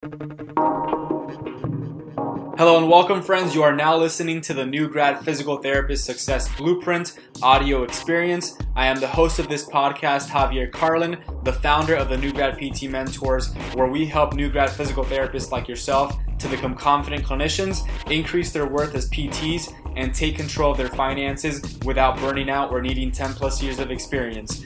Hello and welcome, friends. You are now listening to the New Grad Physical Therapist Success Blueprint audio experience. I am the host of this podcast, Javier Carlin, the founder of the New Grad PT Mentors, where we help new grad physical therapists like yourself to become confident clinicians, increase their worth as PTs, and take control of their finances without burning out or needing 10 plus years of experience.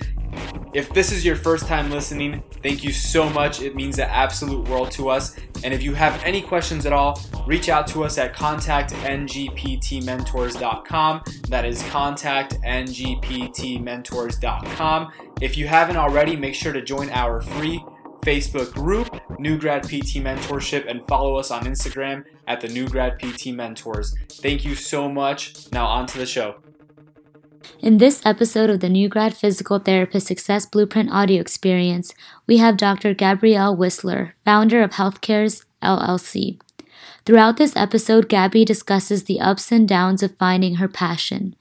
If this is your first time listening, thank you so much. It means the absolute world to us. And if you have any questions at all, reach out to us at contactngptmentors.com. That is contactngptmentors.com. If you haven't already, make sure to join our free Facebook group, New Grad PT Mentorship, and follow us on Instagram at the New Grad PT Mentors. Thank you so much. Now, on to the show. In this episode of the New Grad Physical Therapist Success Blueprint audio experience, we have Dr. Gabrielle Whistler, founder of Healthcares LLC. Throughout this episode, Gabby discusses the ups and downs of finding her passion.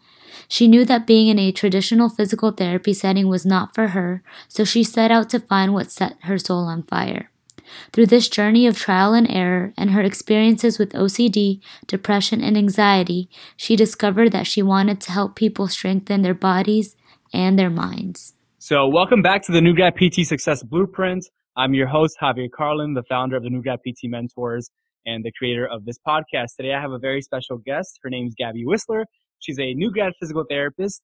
She knew that being in a traditional physical therapy setting was not for her, so she set out to find what set her soul on fire. Through this journey of trial and error and her experiences with OCD, depression, and anxiety, she discovered that she wanted to help people strengthen their bodies and their minds. So, welcome back to the New Grad PT Success Blueprint. I'm your host, Javier Carlin, the founder of the New Grad PT Mentors and the creator of this podcast. Today, I have a very special guest. Her name is Gabby Whistler. She's a new grad physical therapist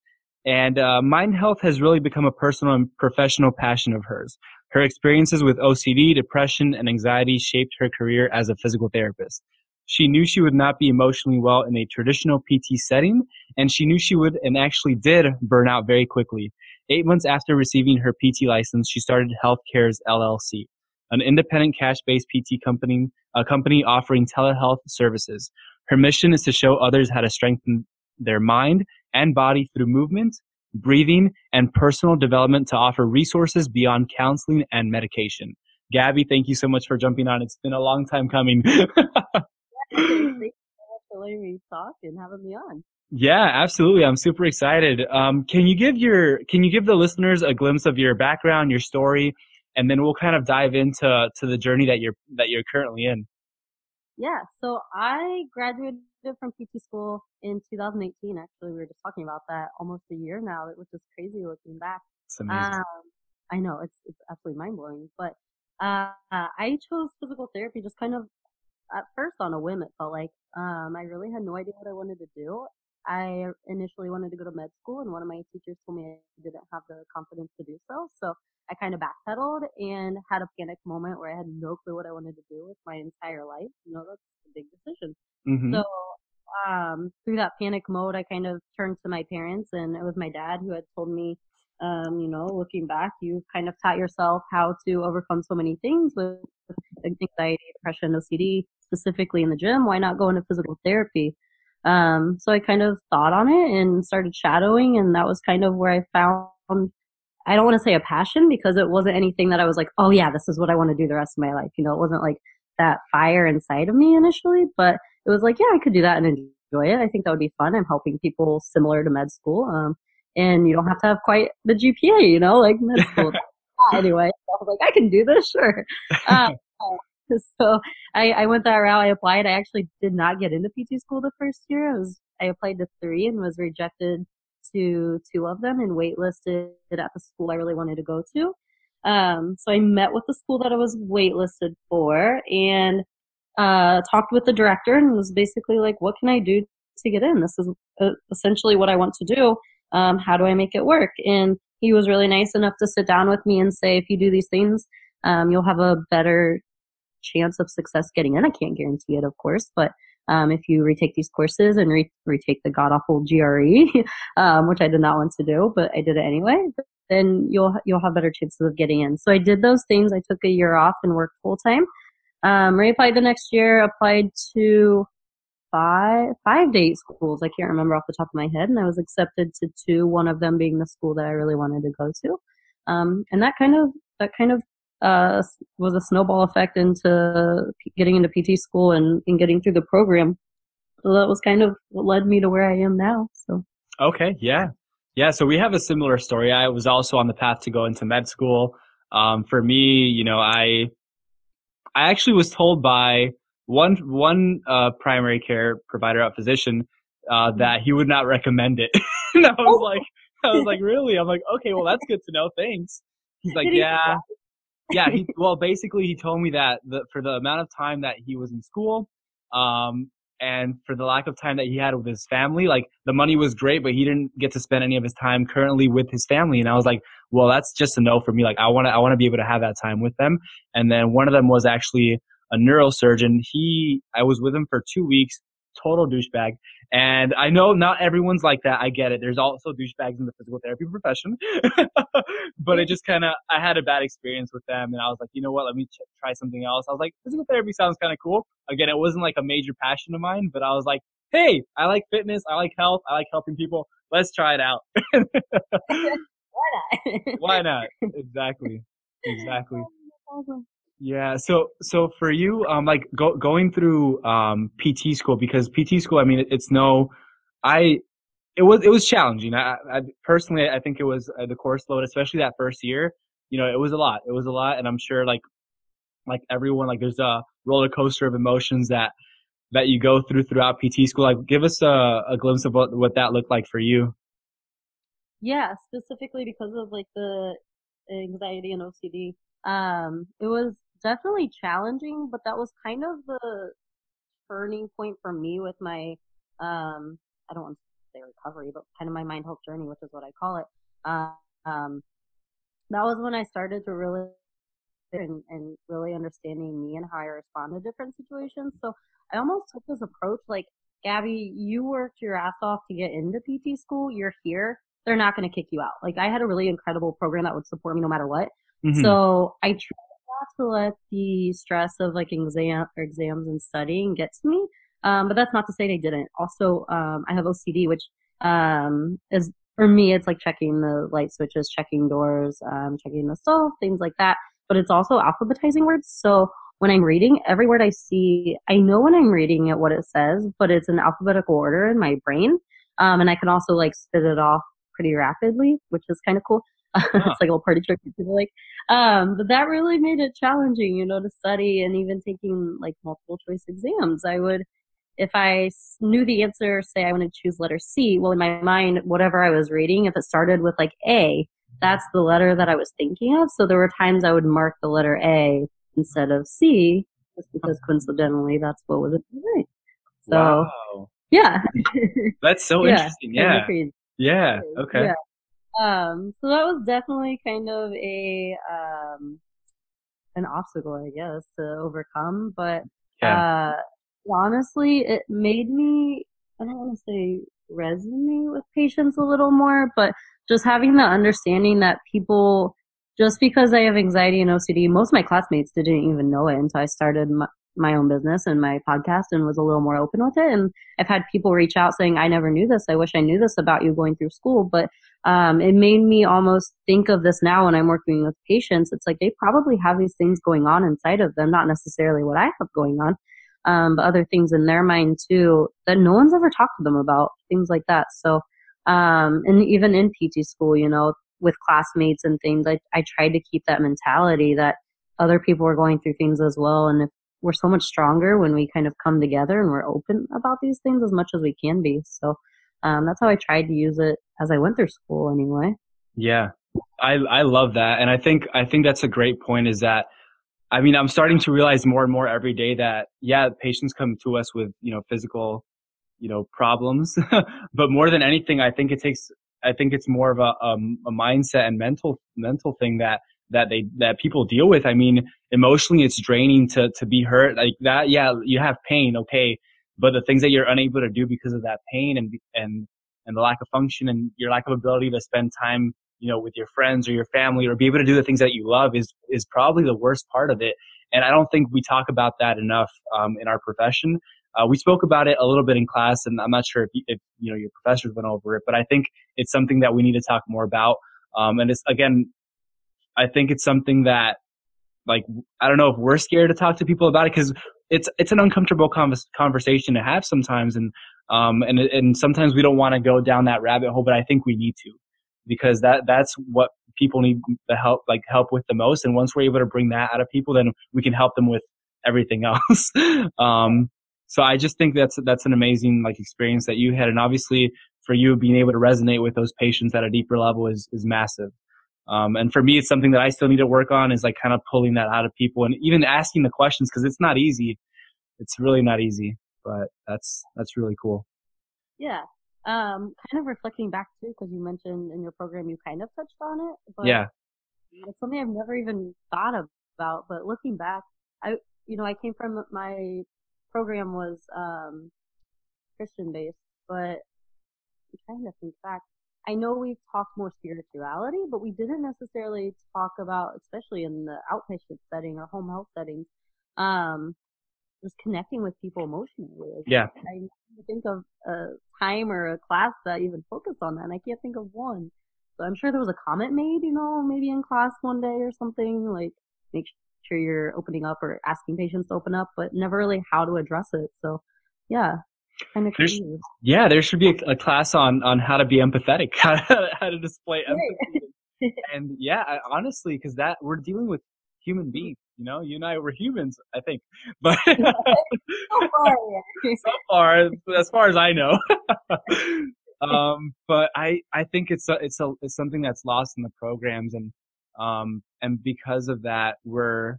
and uh, mind health has really become a personal and professional passion of hers. Her experiences with OCD, depression, and anxiety shaped her career as a physical therapist. She knew she would not be emotionally well in a traditional PT setting, and she knew she would and actually did burn out very quickly. Eight months after receiving her PT license, she started Healthcares LLC, an independent cash-based PT company, a company offering telehealth services. Her mission is to show others how to strengthen their mind and body through movement, breathing, and personal development to offer resources beyond counseling and medication. Gabby, thank you so much for jumping on. It's been a long time coming. Thank you for letting me talk and having me on. Yeah, absolutely. I'm super excited. Um, can you give your can you give the listeners a glimpse of your background, your story, and then we'll kind of dive into to the journey that you're that you're currently in. Yeah, so I graduated from PT school in 2018. Actually, we were just talking about that almost a year now, which is crazy looking back. It's amazing. Um, I know it's it's absolutely mind blowing. But uh, I chose physical therapy just kind of at first on a whim. It felt like um, I really had no idea what I wanted to do. I initially wanted to go to med school, and one of my teachers told me I didn't have the confidence to do so. So I kind of backpedaled and had a panic moment where I had no clue what I wanted to do with my entire life. You know, that's a big decision. Mm-hmm. So um, through that panic mode, I kind of turned to my parents, and it was my dad who had told me, um, you know, looking back, you've kind of taught yourself how to overcome so many things with anxiety, depression, OCD, specifically in the gym. Why not go into physical therapy? Um, so I kind of thought on it and started shadowing, and that was kind of where I found. I don't want to say a passion because it wasn't anything that I was like, oh yeah, this is what I want to do the rest of my life. You know, it wasn't like that fire inside of me initially, but it was like, yeah, I could do that and enjoy it. I think that would be fun. I'm helping people similar to med school. Um, and you don't have to have quite the GPA, you know, like med school. anyway, so I was like, I can do this, sure. Um, so I, I went that route. I applied. I actually did not get into PT school the first year. I was I applied to three and was rejected to two of them and waitlisted at the school I really wanted to go to. Um, so I met with the school that I was waitlisted for and uh, talked with the director and was basically like, what can I do to get in? This is uh, essentially what I want to do. Um, how do I make it work? And he was really nice enough to sit down with me and say, if you do these things, um, you'll have a better chance of success getting in. I can't guarantee it, of course, but um, if you retake these courses and re- retake the god awful GRE, um, which I did not want to do, but I did it anyway, then you'll you'll have better chances of getting in. So I did those things. I took a year off and worked full time. Um, reapplied the next year. Applied to five five date schools. I can't remember off the top of my head, and I was accepted to two. One of them being the school that I really wanted to go to. Um, and that kind of that kind of uh, was a snowball effect into getting into PT school and, and getting through the program. So that was kind of what led me to where I am now. So. Okay. Yeah. Yeah. So we have a similar story. I was also on the path to go into med school. Um, for me, you know, I, I actually was told by one one uh, primary care provider, a physician, uh, Mm-hmm. that he would not recommend it. and I was like, I was like, really? I'm like, okay, well, that's good to know. Thanks. He's like, yeah, yeah. He, well, basically, he told me that the, for the amount of time that he was in school, um, and for the lack of time that he had with his family, like the money was great, but he didn't get to spend any of his time currently with his family. And I was like, well, that's just a no for me. Like, I want to, I want to be able to have that time with them. And then one of them was actually a neurosurgeon. He, I was with him for two weeks, total douchebag. And I know not everyone's like that. I get it. There's also douchebags in the physical therapy profession, but it just kind of, I had a bad experience with them and I was like, you know what? Let me ch- try something else. I was like, physical therapy sounds kind of cool. Again, it wasn't like a major passion of mine, but I was like, Hey, I like fitness. I like health. I like helping people. Let's try it out. Why not? Why not? Exactly. Exactly. Oh, awesome. Yeah. So, so for you, um, like go, going through, um, PT school, because PT school, I mean, it, it's no, I, it was, it was challenging. I, I personally, I think it was uh, the course load, especially that first year, you know, it was a lot. It was a lot. And I'm sure like, like everyone, like there's a roller coaster of emotions that, that you go through throughout PT school. Like give us a, a glimpse of what, what that looked like for you. Yeah, specifically because of like the anxiety and OCD. Um, it was definitely challenging, but that was kind of the turning point for me with my, um, I don't want to say recovery, but kind of my mind health journey, which is what I call it. Uh, um, that was when I started to really and, and really understanding me and how I respond to different situations. So I almost took this approach like, Gabby, you worked your ass off to get into PT school. You're here. They're not going to kick you out. Like I had a really incredible program that would support me no matter what. Mhm. So I tried to let the stress of like exam or exams and studying get to me. Um, but that's not to say they didn't. Also, um, I have OCD, which um, is for me, it's like checking the light switches, checking doors, um, checking the stove, things like that. But it's also alphabetizing words. So when I'm reading, every word I see, I know when I'm reading it what it says, but it's in alphabetical order in my brain. Um, and I can also like spit it off pretty rapidly, which is kind of cool. it's like a little party trick people like. Um, but that really made it challenging, you know, to study and even taking like multiple choice exams. I would, if I knew the answer, say I want to choose letter C, well, in my mind, whatever I was reading, if it started with like A, that's the letter that I was thinking of. So there were times I would mark the letter A instead of C, just because coincidentally that's what was in my brain. So wow. yeah, That's so yeah, interesting. Yeah. Yeah. Okay. Yeah. Um, so that was definitely kind of a um an obstacle, I guess, to overcome. But Yeah. uh honestly, it made me I don't want to say resonate with patients a little more, but just having the understanding that people just because I have anxiety and OCD, most of my classmates didn't even know it until I started my, my own business and my podcast and was a little more open with it. And I've had people reach out saying, I never knew this. I wish I knew this about you going through school. But um, it made me almost think of this now when I'm working with patients. It's like they probably have these things going on inside of them, not necessarily what I have going on, um, but other things in their mind too that no one's ever talked to them about, things like that. So, um, and even in PT school, you know, with classmates and things, I, I tried to keep that mentality that other people are going through things as well. And if we're so much stronger when we kind of come together and we're open about these things as much as we can be. So, um, that's how I tried to use it as I went through school anyway. Yeah. I I love that. And I think I think that's a great point is that I mean, I'm starting to realize more and more every day that yeah, patients come to us with, you know, physical, you know, problems, but more than anything, I think it takes I think it's more of a um, a mindset and mental mental thing that that they that people deal with. I mean, emotionally it's draining to to be hurt like that. Yeah, you have pain, okay, but the things that you're unable to do because of that pain and and and the lack of function and your lack of ability to spend time you know with your friends or your family or be able to do the things that you love is is probably the worst part of it. And i don't think we talk about that enough um, in our profession. Uh, we spoke about it a little bit in class and i'm not sure if, if you know your professors went over it but i think it's something that we need to talk more about. Um, and it's again i think it's something that like i don't know if we're scared to talk to people about it because it's it's an uncomfortable convers- conversation to have sometimes and um and and sometimes we don't want to go down that rabbit hole but i think we need to because that that's what people need the help like help with the most and once we're able to bring that out of people then we can help them with everything else. um, so I just think that's that's an amazing like experience that you had, and obviously for you being able to resonate with those patients at a deeper level is is massive. Um, and for me, it's something that I still need to work on is like kind of pulling that out of people and even asking the questions because it's not easy. It's really not easy, but that's that's really cool. Yeah. Um, kind of reflecting back too, because you mentioned in your program you kind of touched on it. But yeah. It's something I've never even thought about. But looking back, I you know I came from my program was um, Christian based, but I'm trying to think back. I know we've talked more spirituality, but we didn't necessarily talk about, especially in the outpatient setting or home health settings, um, just connecting with people emotionally. yeah. I think of a time or a class that even focused on that, and I can't think of one. So I'm sure there was a comment made, you know, maybe in class one day or something, like make sure you're opening up or asking patients to open up, but never really how to address it. So yeah, kind of Yeah, there should be a, a, class on on how to be empathetic, how to, how to display empathy. Right. and yeah, I, honestly, because that we're dealing with human beings. You know, you and I were humans, I think, but so far, so far, as far as I know. um, but I I think it's a, it's a it's something that's lost in the programs, and um, and because of that, we're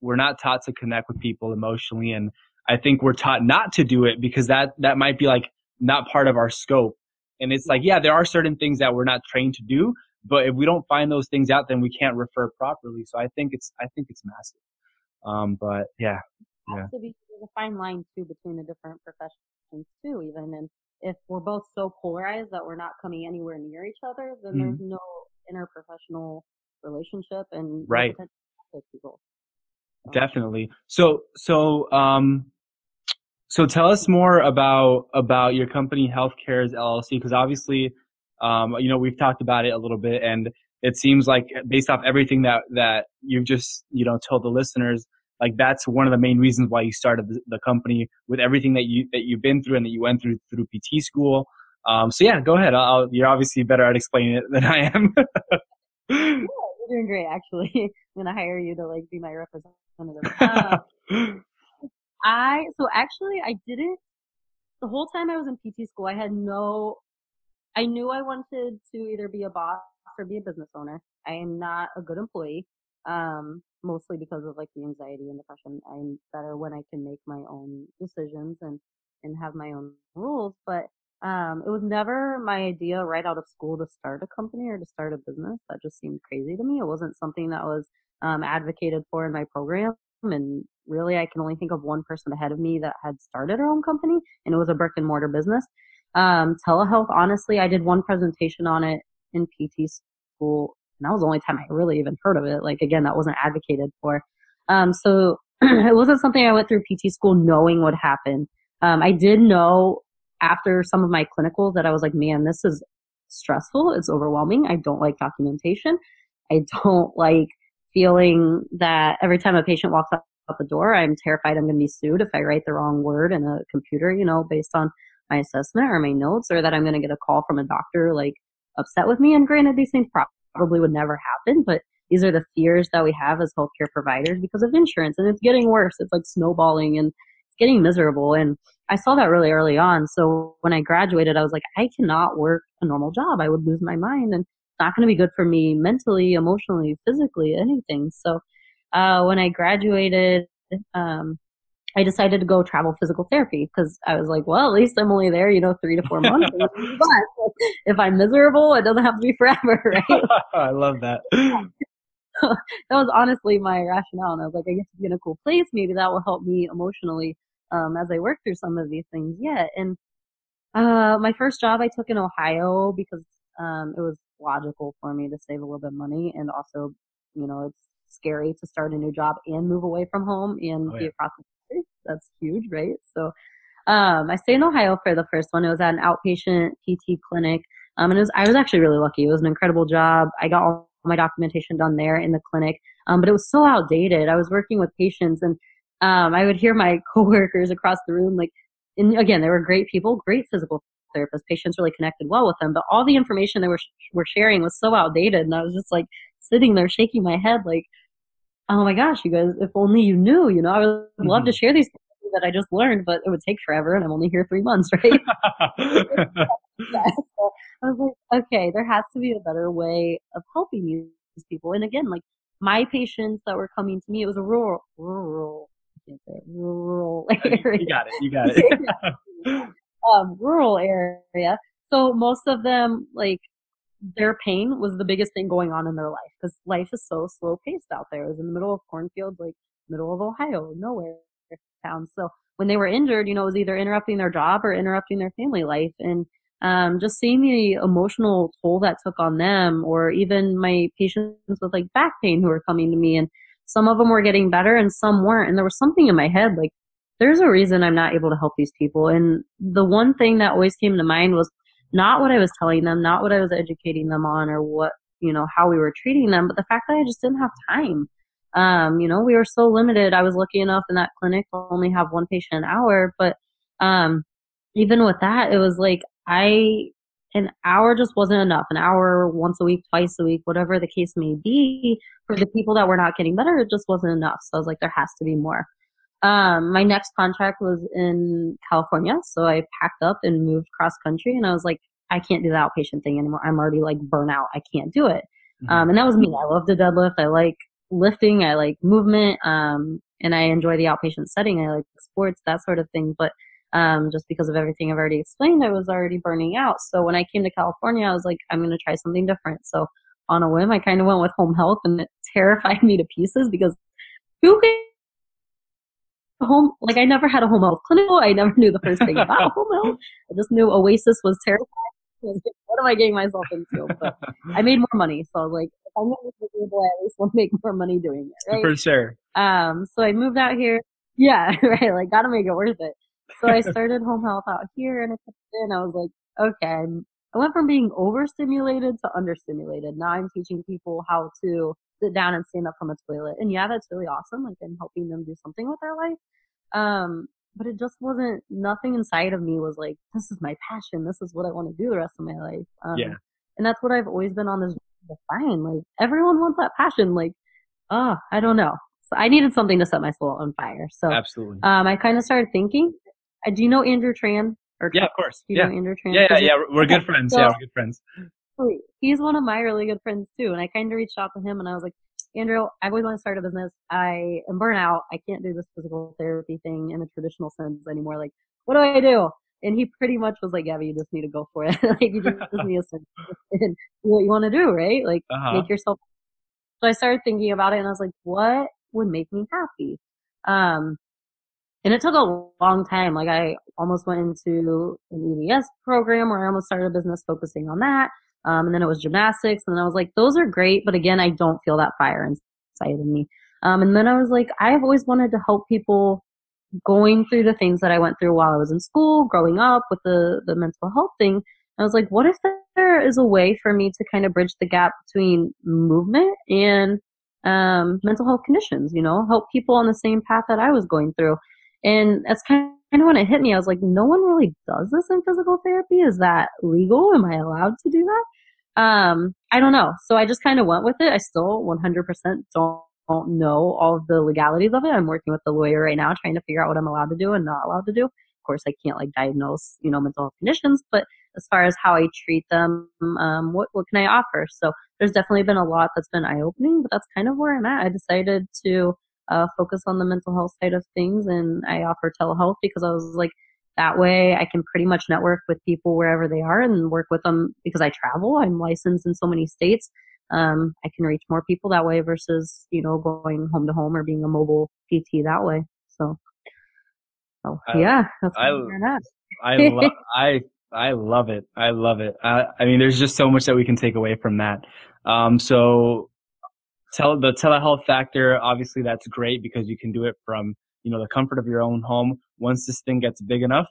we're not taught to connect with people emotionally, and I think we're taught not to do it because that that might be like not part of our scope. And it's like, yeah, there are certain things that we're not trained to do, but if we don't find those things out, then we can't refer properly. So I think it's I think it's massive. Um, but yeah, yeah. to be there's a fine line too between the different professions too, even and if we're both so polarized that we're not coming anywhere near each other, then mm-hmm. there's no interprofessional relationship and right. people. Definitely. So so um so tell us more about about your company Healthcares LLC because obviously um you know we've talked about it a little bit and it seems like based off everything that that you've just you know told the listeners like that's one of the main reasons why you started the, the company with everything that you that you've been through and that you went through through PT school. Um so yeah, go ahead. I'll, you're obviously better at explaining it than I am. yeah, you're doing great, actually. I'm gonna hire you to like be my representative. Um, I so actually I didn't. The whole time I was in PT school, I had no. I knew I wanted to either be a boss or be a business owner. I am not a good employee, um, mostly because of like the anxiety and depression. I'm better when I can make my own decisions and and have my own rules. But um, it was never my idea right out of school to start a company or to start a business. That just seemed crazy to me. It wasn't something that was um, advocated for in my program. And really, I can only think of one person ahead of me that had started her own company, and it was a brick and mortar business. Um, telehealth, honestly, I did one presentation on it in PT school, and that was the only time I really even heard of it. Like, again, that wasn't advocated for. Um, so it wasn't something I went through PT school knowing would happen. Um, I did know after some of my clinicals that I was like, man, this is stressful. It's overwhelming. I don't like documentation. I don't like feeling that every time a patient walks out the door, I'm terrified I'm going to be sued if I write the wrong word in a computer, you know, based on my assessment or my notes, or that I'm going to get a call from a doctor like upset with me. And granted, these things probably would never happen, but these are the fears that we have as healthcare providers because of insurance. And it's getting worse. It's like snowballing and getting miserable. And I saw that really early on. So when I graduated, I was like, I cannot work a normal job. I would lose my mind and it's not going to be good for me mentally, emotionally, physically, anything. So uh, when I graduated, um, I decided to go travel physical therapy because I was like, well, at least I'm only there, you know, three to four months. but if I'm miserable, it doesn't have to be forever, right? I love that. that was honestly my rationale. And I was like, I get to be in a cool place. Maybe that will help me emotionally um, as I work through some of these things yet. And uh, my first job I took in Ohio because um, it was logical for me to save a little bit of money, and also, you know, it's scary to start a new job and move away from home and oh, yeah. be across the country. That's huge, right? So, um, I stayed in Ohio for the first one. It was at an outpatient PT clinic. Um, and it was, I was actually really lucky. It was an incredible job. I got all my documentation done there in the clinic. Um, but it was so outdated. I was working with patients and um, I would hear my coworkers across the room, like, and again, they were great people, great physical therapists. Patients really connected well with them, but all the information they were sh- were sharing was so outdated, and I was just like sitting there shaking my head, like, oh my gosh, you guys, if only you knew, you know, I would love Mm-hmm. to share these things that I just learned, but it would take forever and I'm only here three months, right? yeah. So I was like, okay, there has to be a better way of helping these people. And again, like my patients that were coming to me, it was a rural, rural, Rural area. you got it. You got it. um, rural area. So most of them, like, their pain was the biggest thing going on in their life because life is so slow paced out there. It was in the middle of cornfields, like middle of Ohio, nowhere town. So when they were injured, you know, it was either interrupting their job or interrupting their family life. And um, just seeing the emotional toll that took on them, or even my patients with like back pain who were coming to me, and some of them were getting better and some weren't. And there was something in my head like, there's a reason I'm not able to help these people. And the one thing that always came to mind was not what I was telling them, not what I was educating them on, or what you know how we were treating them, but the fact that I just didn't have time. Um, you know, we were so limited. I was lucky enough in that clinic to only have one patient an hour, but um, even with that, it was like I an hour just wasn't enough. An hour once a week, twice a week, whatever the case may be, for the people that were not getting better, it just wasn't enough. So I was like, there has to be more. Um, my next contract was in California, so I packed up and moved cross country, and I was like, I can't do the outpatient thing anymore. I'm already like burnout. I can't do it. Mm-hmm. Um, and that was me. I love the deadlift. I like lifting. I like movement. Um, and I enjoy the outpatient setting. I like sports, that sort of thing. But um, just because of everything I've already explained, I was already burning out. So when I came to California, I was like, I'm going to try something different. So on a whim, I kind of went with home health, and it terrified me to pieces because who can home like I never had a home health clinic. I never knew the first thing about home health. I just knew Oasis was terrifying. What am I getting myself into? But I made more money, so I was like, if I'm gonna be miserable, I at least to make more money doing it, right? For sure. Um, so I moved out here. Yeah, right. Like, gotta make it worth it. So I started home health out here, and I it in. I was like, okay, I'm, I went from being overstimulated to understimulated. Now I'm teaching people how to sit down and stand up from a toilet. And yeah, that's really awesome. Like, I'm helping them do something with their life. Um, but it just wasn't. Nothing inside of me was like, this is my passion. This is what I want to do the rest of my life. Um, Yeah. And that's what I've always been on this to find. Like, everyone wants that passion. Like, oh, I don't know. So I needed something to set my soul on fire. So Absolutely. um, I kind of started thinking. Uh, do you know Andrew Tran? Or Yeah, of course. do you Yeah. know Andrew Tran? Yeah, yeah, yeah. We're good friends. so- Yeah, we're good friends. He's one of my really good friends too, and I kind of reached out to him and I was like, Andrew, I always want to start a business. I am burnout. I can't do this physical therapy thing in a traditional sense anymore. Like, what do I do? And he pretty much was like, Gabby, you just need to go for it. like, you just need to start and do what you want to do, right? Like, Uh-huh. make yourself. So I started thinking about it, and I was like, what would make me happy? Um, and it took a long time. Like I almost went into an EDS program where I almost started a business focusing on that. Um, and then it was gymnastics, and then I was like, those are great, but again, I don't feel that fire inside of me. Um, and then I was like, I've always wanted to help people going through the things that I went through while I was in school, growing up with the the mental health thing. I was like, what if there is a way for me to kind of bridge the gap between movement and um, mental health conditions? You know, help people on the same path that I was going through. And that's kind of when it hit me. I was like, no one really does this in physical therapy. Is that legal? Am I allowed to do that? Um, I don't know. So I just kind of went with it. I still 100% don't don't know all of the legalities of it. I'm working with the lawyer right now trying to figure out what I'm allowed to do and not allowed to do. Of course, I can't like diagnose, you know, mental health conditions, but as far as how I treat them, um, what, what can I offer? So there's definitely been a lot that's been eye opening, but that's kind of where I'm at. I decided to uh, focus on the mental health side of things and I offer telehealth because I was like, that way I can pretty much network with people wherever they are and work with them because I travel. I'm licensed in so many states. Um, I can reach more people that way versus, you know, going home to home or being a mobile PT that way. So, so I- yeah, that's I-. I lo- I I love it. I love it. I, I mean, there's just so much that we can take away from that. Um, so, tele the telehealth factor, obviously, that's great because you can do it from you know the comfort of your own home. Once this thing gets big enough,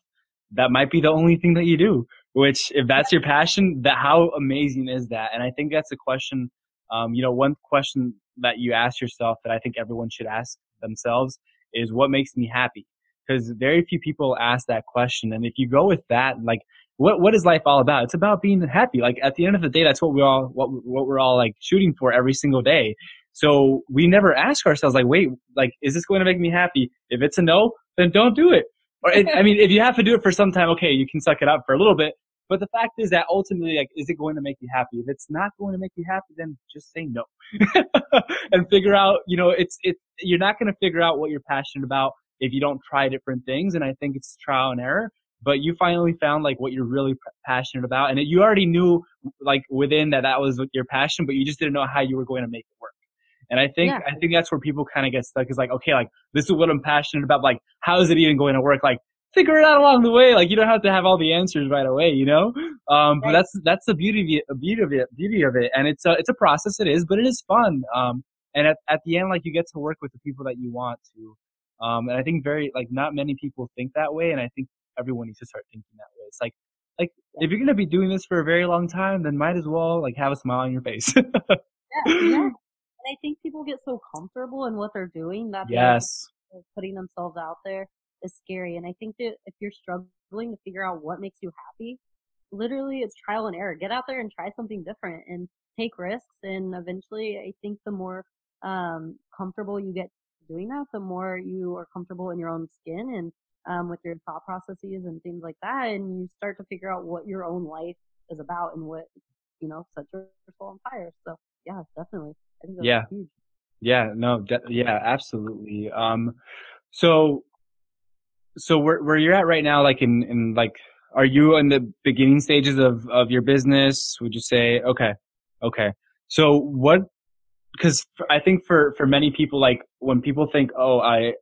that might be the only thing that you do. Which, if that's your passion, that how amazing is that? And I think that's a question. Um, you know, one question that you ask yourself that I think everyone should ask themselves is, "What makes me happy?" Because very few people ask that question, and if you go with that, like what what is life all about? It's about being happy. Like at the end of the day, that's what we all what what we're all like shooting for every single day. So we never ask ourselves like, wait, like, is this going to make me happy? If it's a no, then don't do it. Or, I mean, if you have to do it for some time, okay, you can suck it up for a little bit. But the fact is that ultimately, like, is it going to make you happy? If it's not going to make you happy, then just say no and figure out, you know, it's, it, you're not going to figure out what you're passionate about if you don't try different things. And I think it's trial and error, but you finally found like what you're really passionate about. And you already knew like within that that was your passion, but you just didn't know how you were going to make it work. And I think, yeah. I think that's where people kind of get stuck is like, okay, like this is what I'm passionate about. Like, how is it even going to work? Like, figure it out along the way. Like you don't have to have all the answers right away, you know. Um, but that's that's the beauty of it, beauty of it, beauty of it, and it's a it's a process. It is, but it is fun. Um, and at at the end, like you get to work with the people that you want to. Um, and I think very like not many people think that way, and I think everyone needs to start thinking that way. It's like like if you're gonna be doing this for a very long time, then might as well like have a smile on your face. yeah, yeah. And I think people get so comfortable in what they're doing that yes. they're putting themselves out there is scary. And I think that if you're struggling to figure out what makes you happy, literally it's trial and error. Get out there and try something different and take risks. And eventually, I think the more um, comfortable you get doing that, the more you are comfortable in your own skin and um, with your thought processes and things like that. And you start to figure out what your own life is about and what, you know, sets your soul on fire. So, yeah, definitely. yeah. Huge. Yeah, no, de- yeah, absolutely. Um, so so where where you're at right now, like in in like, are you in the beginning stages of of your business? Would you say okay, okay? So what? Because I think for for many people, like when people think, oh, I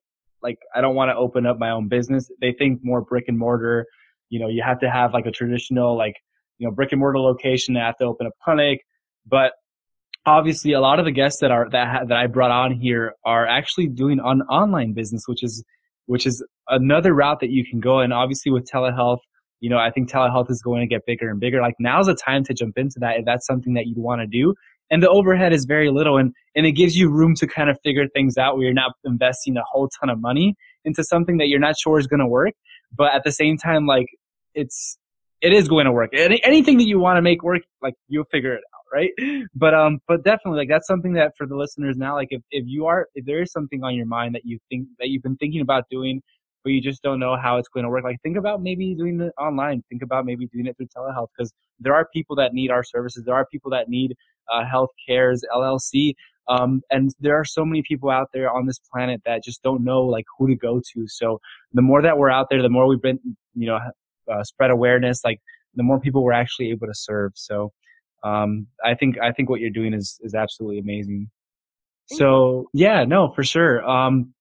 like I don't want to open up my own business, they think more brick and mortar. You know, you have to have like a traditional like you know brick and mortar location. They have to open a clinic, but obviously a lot of the guests that are that that I brought on here are actually doing an online business, which is which is another route that you can go. And obviously with telehealth, you know, I think telehealth is going to get bigger and bigger. Like now's the time to jump into that if that's something that you'd want to do. And the overhead is very little and, and it gives you room to kind of figure things out where you're not investing a whole ton of money into something that you're not sure is going to work. But at the same time, like it's, it is going to work. Any, anything that you want to make work, like you'll figure it out right? But um, but definitely like that's something that for the listeners now, like if, if you are if there is something on your mind that you think that you've been thinking about doing, but you just don't know how it's going to work, like think about maybe doing it online. Think about maybe doing it through telehealth because there are people that need our services. There are people that need uh, health cares LLC. Um, and there are so many people out there on this planet that just don't know like who to go to. So the more that we're out there, the more we've been, you know, uh, spread awareness, like the more people we're actually able to serve. So um, I think I think what you're doing is is absolutely amazing. So yeah, no, for sure. Um,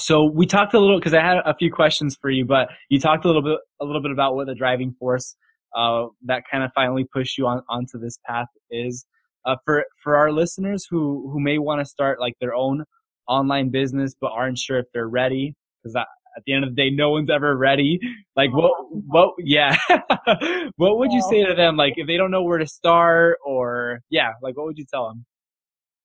so we talked a little because I had a few questions for you, but you talked a little bit a little bit about what the driving force uh, that kind of finally pushed you on onto this path is. Uh, for for our listeners who who may want to start like their own online business but aren't sure if they're ready because at the end of the day, no one's ever ready. Like what, what, yeah. what would you say to them? Like if they don't know where to start or yeah, like what would you tell them?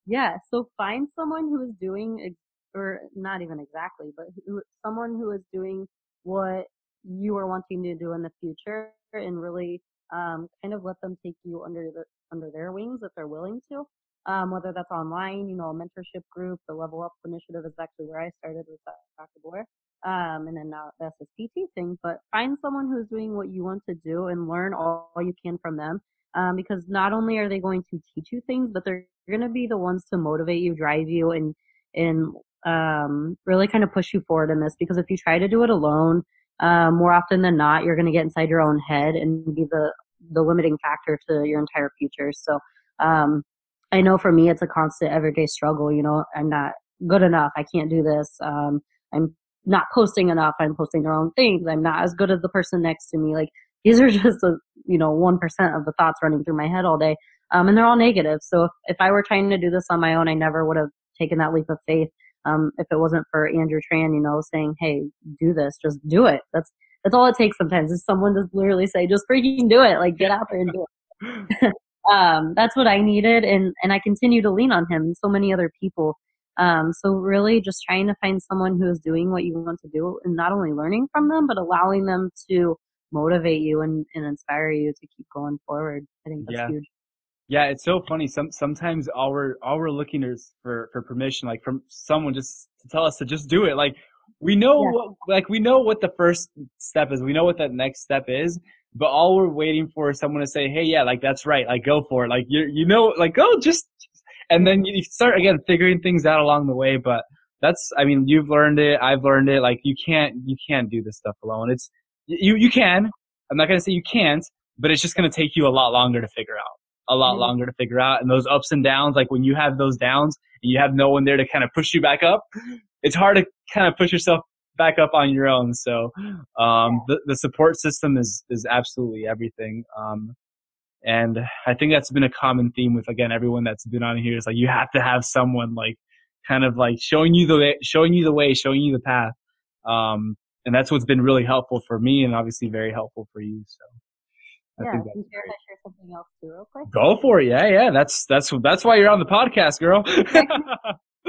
Yeah. So find someone who is doing, or not even exactly, but who, someone who is doing what you are wanting to do in the future and really, um, kind of let them take you under the, under their wings if they're willing to. Um, whether that's online, you know, a mentorship group, the Level Up Initiative is actually where I started with Dr. Boyer um, and then now the SSPT thing, but find someone who's doing what you want to do and learn all, all you can from them. Um, because not only are they going to teach you things, but they're going to be the ones to motivate you, drive you, and and um, really kind of push you forward in this. Because if you try to do it alone, um, more often than not, you're going to get inside your own head and be the the limiting factor to your entire future. So um, I know for me, it's a constant everyday struggle. You know, I'm not good enough. I can't do this. Um, I'm not posting enough. I'm posting the wrong things. I'm not as good as the person next to me. Like these are just a, you know, 1% of the thoughts running through my head all day. Um, and they're all negative. So if, if I were trying to do this on my own, I never would have taken that leap of faith. Um, if it wasn't for Andrew Tran, you know, saying, Hey, do this, just do it. That's, that's all it takes sometimes is someone to literally say, just freaking do it. Like get out there and do it. um, that's what I needed. And, and I continue to lean on him and so many other people um, so really just trying to find someone who is doing what you want to do and not only learning from them, but allowing them to motivate you and, and inspire you to keep going forward. I think that's yeah. huge. Yeah, it's so funny. Some sometimes all we're all we're looking is for for permission, like from someone just to tell us to just do it. Like we know Yeah. what like we know what the first step is. We know what that next step is. But all we're waiting for is someone to say, "Hey, yeah, like that's right. Like go for it. Like you you know, like oh, just." And then you start again figuring things out along the way. But that's, I mean, you've learned it. I've learned it. Like you can't you can't do this stuff alone. It's you you can. I'm not gonna say you can't, but it's just gonna take you a lot longer to figure out a lot Yeah. longer to figure out. And those ups and downs, like when you have those downs and you have no one there to kind of push you back up, it's hard to kind of push yourself back up on your own. So, um, the, the support system is, is absolutely everything. Um, and I think that's been a common theme with, again, everyone that's been on here is like, you have to have someone like kind of like showing you the way, showing you the way, showing you the path. Um, and that's what's been really helpful for me and obviously very helpful for you. So I yeah. think that's you share if great. I share something else too, real quick? Go for it. Yeah, yeah. That's that's that's why you're on the podcast, girl.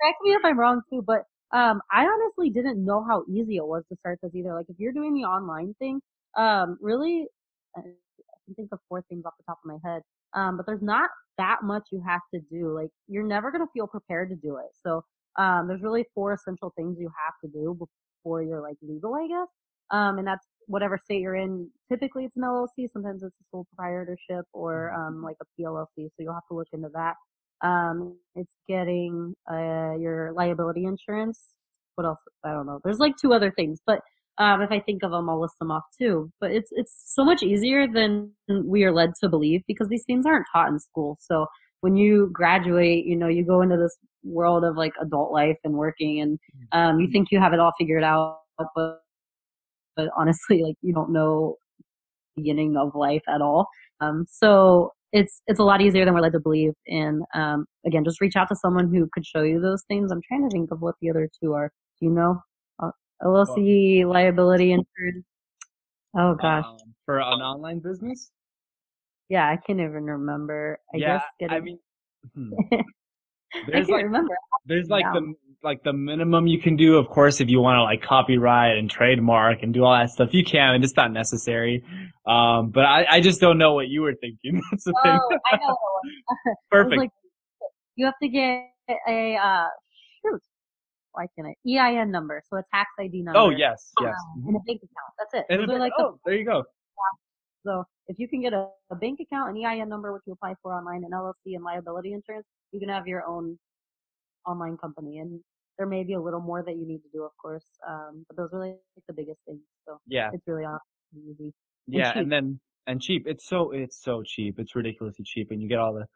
Correct me if I'm wrong too, but um, I honestly didn't know how easy it was to start this either. Like if you're doing the online thing, um, really, I can think of four things off the top of my head. Um, but there's not that much you have to do. Like you're never gonna feel prepared to do it. So um, there's really four essential things you have to do before you're like legal, I guess. Um, and that's whatever state you're in. Typically, it's an LLC. Sometimes it's a sole proprietorship or um, like a PLLC. So you'll have to look into that. Um, it's getting uh, your liability insurance. What else? I don't know. There's like two other things, but um, if I think of them, I'll list them off too. But it's it's so much easier than we are led to believe because these things aren't taught in school. So when you graduate, you know, you go into this world of like adult life and working, and um, you think you have it all figured out, but but honestly, like you don't know the beginning of life at all. Um, so it's it's a lot easier than we're led to believe. And um, again, just reach out to someone who could show you those things. I'm trying to think of what the other two are. Do you know? Uh, LLC liability insurance. Oh gosh, Um, for an online business? yeah, I can't even remember. I yeah, guess getting. I mean, hmm. I there's can't like remember. there's like now. the like the minimum you can do. Of course, if you want to like copyright and trademark and do all that stuff, you can, and it's not necessary. Um, but I, I just don't know what you were thinking. That's the thing. Oh, I know. Perfect. like, you have to get a uh, shoot. Why can't I? EIN number, so a tax ID number. oh yes, yes. um, and a bank account. That's it. And Those a like the oh, there you go. So if you can get a, a bank account, an EIN number, which you apply for online, an LLC, and liability insurance, you can have your own online company. And there may be a little more that you need to do, of course. Um, but those are like the biggest things. So Yeah, it's really awesome, easy. yeah, cheap. and then and cheap. It's so it's so cheap. It's ridiculously cheap, and you get all the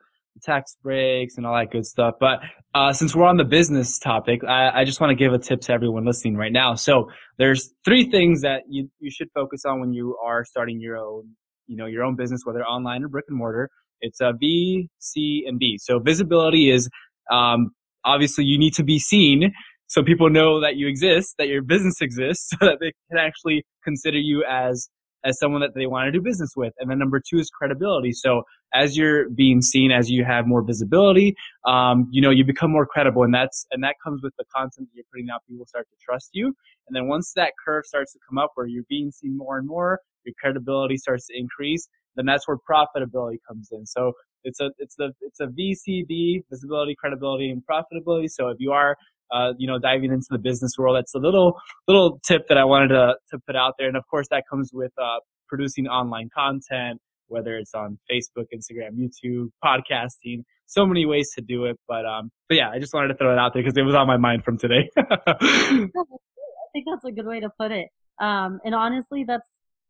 tax breaks and all that good stuff. But uh, since we're on the business topic, I, I just want to give a tip to everyone listening right now. So there's three things that you you should focus on when you are starting your own you know your own business, whether online or brick and mortar. It's a V, C, and B. So visibility is um, obviously you need to be seen so people know that you exist, that your business exists, so that they can actually consider you as as someone that they want to do business with. And then number two is credibility. So as you're being seen, as you have more visibility, um, you know, you become more credible, and that's and that comes with the content that you're putting out. People start to trust you, and then once that curve starts to come up, where you're being seen more and more, your credibility starts to increase. Then that's where profitability comes in. So it's a it's the it's a VCB visibility, credibility, and profitability. So if you are uh, you know diving into the business world, that's a little little tip that I wanted to to put out there. And of course, that comes with uh, producing online content, whether it's on Facebook, Instagram, YouTube, podcasting. So many ways to do it. But um, but yeah, I just wanted to throw it out there because it was on my mind from today. I think that's a good way to put it. Um, and honestly, that's,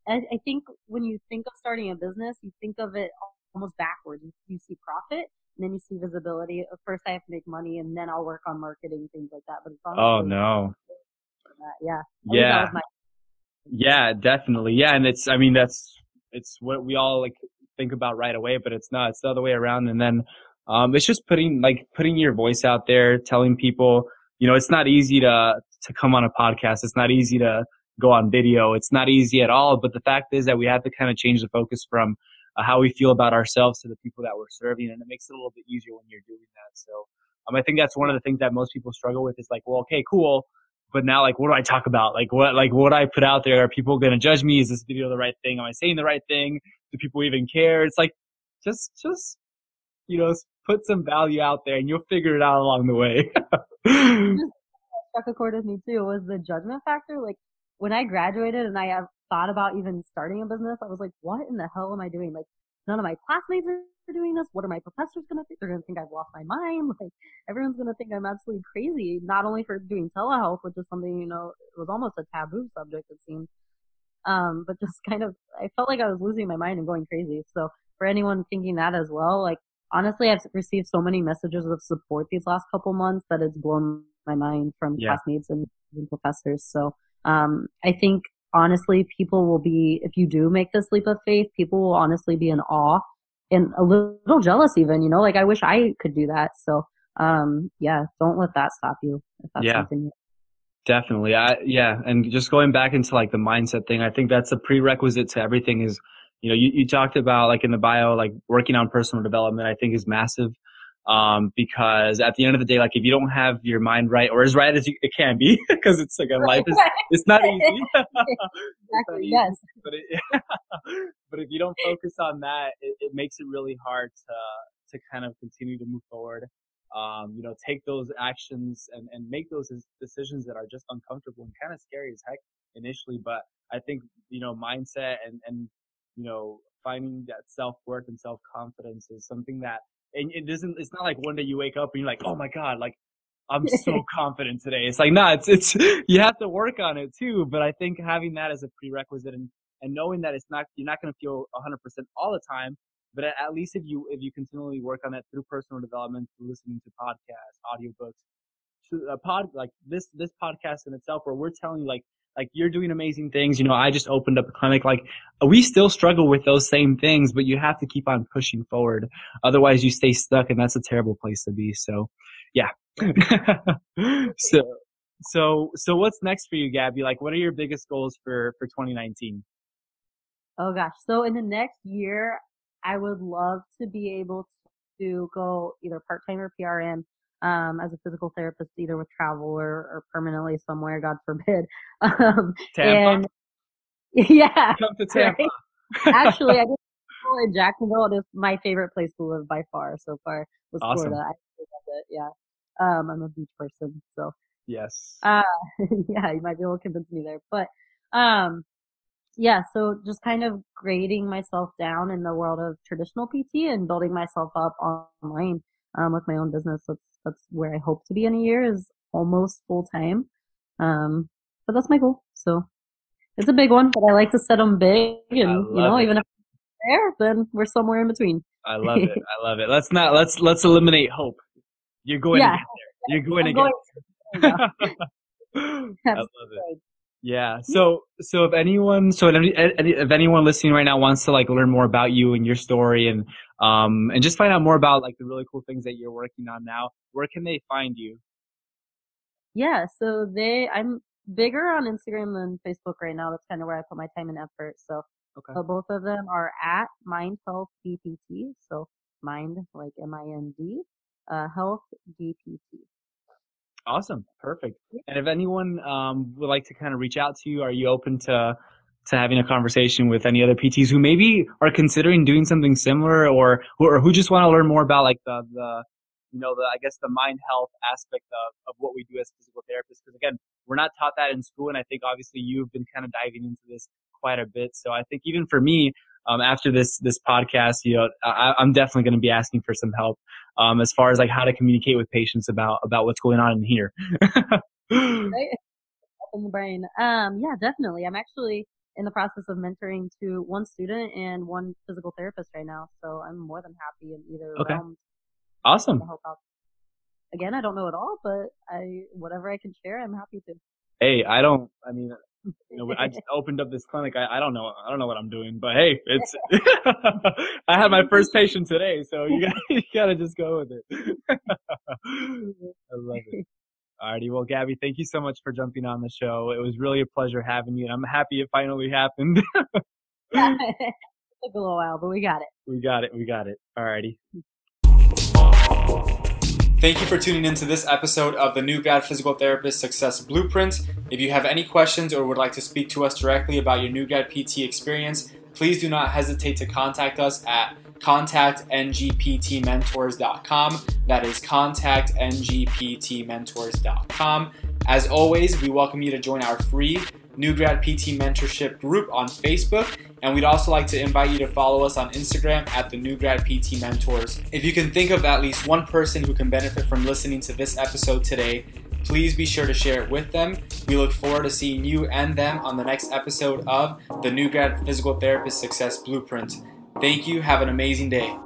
I, I think when you think of starting a business, you think of it almost backwards. You, you see profit, and then you see visibility. First, I have to make money, and then I'll work on marketing, things like that. But it's oh no. yeah. At least that Yeah. my- Yeah, definitely. Yeah, and it's I mean that's it's what we all like think about right away, but it's not. It's the other way around. And then um it's just putting like putting your voice out there, telling people, you know, it's not easy to to come on a podcast. It's not easy to go on video. It's not easy at all, but the fact is that we have to kind of change the focus from uh, how we feel about ourselves to the people that we're serving and it makes it a little bit easier when you're doing that. So um, I think that's one of the things that most people struggle with is like, well, okay, cool but now like what do I talk about? Like what like what I put out there? Are people gonna judge me? Is this video the right thing? Am I saying the right thing? Do people even care? It's like just just you know put some value out there, and you'll figure it out along the way. Just struck a chord with me too was the judgment factor. Like when I graduated and I have thought about even starting a business, I was like, what in the hell am I doing? Like none of my classmates are doing this. What are my professors going to think? They're going to think I've lost my mind. Like everyone's going to think I'm absolutely crazy, not only for doing telehealth, which is something, you know, it was almost a taboo subject, it seemed. Um, but just kind of, I felt like I was losing my mind and going crazy. So for anyone thinking that as well, like honestly, I've received so many messages of support these last couple months that it's blown my mind from yeah. classmates and, and professors. So, um, I think honestly, people will be, if you do make this leap of faith, people will honestly be in awe and a little jealous even, you know, like I wish I could do that. So, um, yeah, don't let that stop you. If that's yeah. something you- Definitely. I, yeah. And just going back into like the mindset thing, I think that's a prerequisite to everything is, you know, you, you talked about like in the bio, like working on personal development, I think is massive um, because at the end of the day, like if you don't have your mind right or as right as you, it can be, because it's like a life is it's not easy. exactly. Yes. But it, but if you don't focus on that, it, it, makes it really hard to to kind of continue to move forward. Um, you know, take those actions and and make those decisions that are just uncomfortable and kind of scary as heck initially. But I think you know mindset and and you know finding that self worth and self confidence is something that and it doesn't it's not like one day you wake up and you're like oh my god like i'm so confident today. It's like no nah, it's it's you have to work on it too but i think having that as a prerequisite and and knowing that it's not you're not going to feel 100% all the time but at, at, least if you if you continually work on that through personal development through listening to podcasts audiobooks to a pod like this this podcast in itself where we're telling you like like you're doing amazing things. You know, I just opened up a clinic. Like we still struggle with those same things, but you have to keep on pushing forward. Otherwise you stay stuck and that's a terrible place to be. So yeah. so, so, so what's next for you, Gabby? Like what are your biggest goals for, for 2019? Oh gosh. So in the next year, I would love to be able to go either part-time or PRN um, as a physical therapist, either with travel or, or permanently somewhere, God forbid. Um, Tampa. And, yeah. Come to Tampa. Right? Actually, I just in Jacksonville. It is my favorite place to live by far so far was awesome. Florida. I love it. Yeah. Um, I'm a beach person, so. Yes. Uh, yeah, you might be able to convince me there, but, um, yeah, so just kind of grading myself down in the world of traditional PT and building myself up online um, with my own business. That's that's where I hope to be in a year is almost full time. Um, but that's my goal. So it's a big one, but I like to set them big, and you know, it. even if there, then we're somewhere in between. I love it. I love it. Let's not let's let's eliminate hope. You're going yeah. to get there. You're going to get there. I love it. Yeah. So, so if anyone, so if anyone listening right now wants to like learn more about you and your story and, um, and just find out more about like the really cool things that you're working on now, where can they find you? Yeah. So they, I'm bigger on Instagram than Facebook right now. That's kind of where I put my time and effort. So, okay. so both of them are at Mind Health DPT. So mind like M-I-N-D, uh, health DPT. Awesome. Perfect. And if anyone um, would like to kind of reach out to you, are you open to to having a conversation with any other PTs who maybe are considering doing something similar or who, or who just want to learn more about like the, the you know, the, I guess the mind health aspect of, of what we do as physical therapists. Because again, we're not taught that in school. And I think obviously you've been kind of diving into this quite a bit. So I think even for me, um, after this this podcast, you know, I, am definitely going to be asking for some help um, as far as like how to communicate with patients about about what's going on in here. right? In the brain. Um, yeah, definitely. I'm actually in the process of mentoring to one student and one physical therapist right now, so I'm more than happy in either okay. realm. Awesome. To help out. Again, I don't know it all, but I whatever I can share, I'm happy to. Hey, I don't. I mean, you know, I just opened up this clinic. I, I don't know. I don't know what I'm doing, but hey, it's. I had my first patient today, so you gotta, you gotta just go with it. I love it. Alrighty, well, Gabby, thank you so much for jumping on the show. It was really a pleasure having you, and I'm happy it finally happened. it took a little while, but we got it. We got it. We got it. Alrighty. Thank you for tuning into this episode of the New Grad Physical Therapist Success Blueprint. If you have any questions or would like to speak to us directly about your New Grad PT experience, please do not hesitate to contact us at contactngptmentors.com. That is contactngptmentors.com. As always, we welcome you to join our free New Grad PT Mentorship group on Facebook. And we'd also like to invite you to follow us on Instagram at the New Grad PT Mentors. If you can think of at least one person who can benefit from listening to this episode today, please be sure to share it with them. We look forward to seeing you and them on the next episode of the New Grad Physical Therapist Success Blueprint. Thank you. Have an amazing day.